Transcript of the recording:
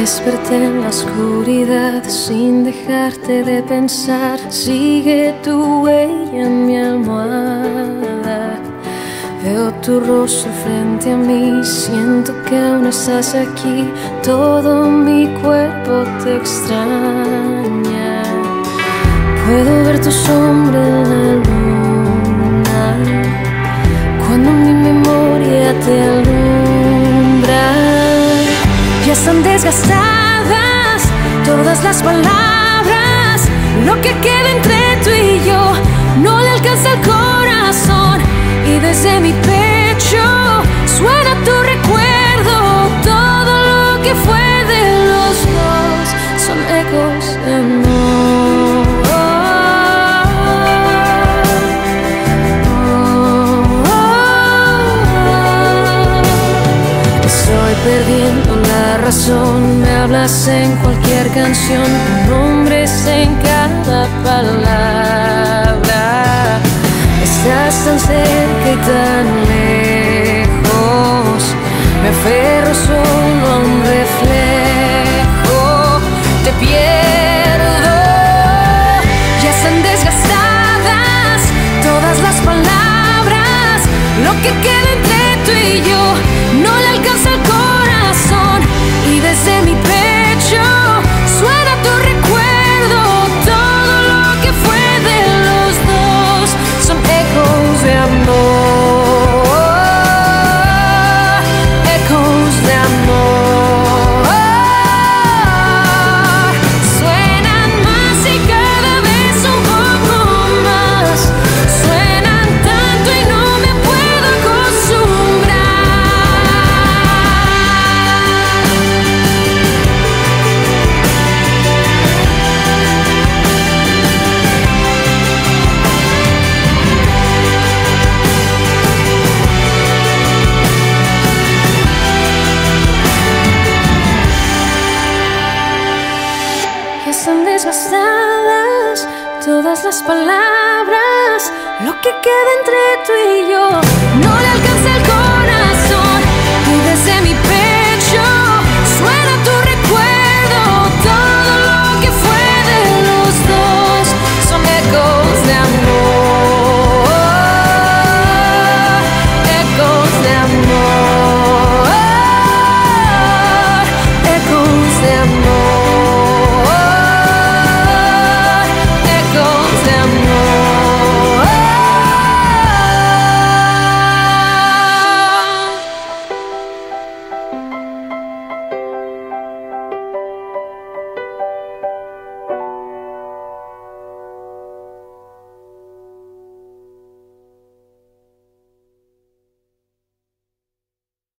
Desperté en la oscuridad sin dejarte de pensar. Sigue tu huella en mi almohada. Veo tu rostro frente a mí, siento que aún estás aquí. Todo mi cuerpo te extraña. Puedo ver tu sombra en la luna están desgastadas todas las palabras. Lo que queda entre tú y yo no le alcanza el corazón. Y desde mi pecho La razón, me hablas en cualquier canción, tu nombre es en cada palabra. Estás tan cerca y tan lejos, me aferro solo a un reflejo, te pierdo. Ya están desgastadas todas las palabras, lo que queda entre tú y yo no le alcanza todas las palabras. Lo que queda entre tú y yo no le alcanza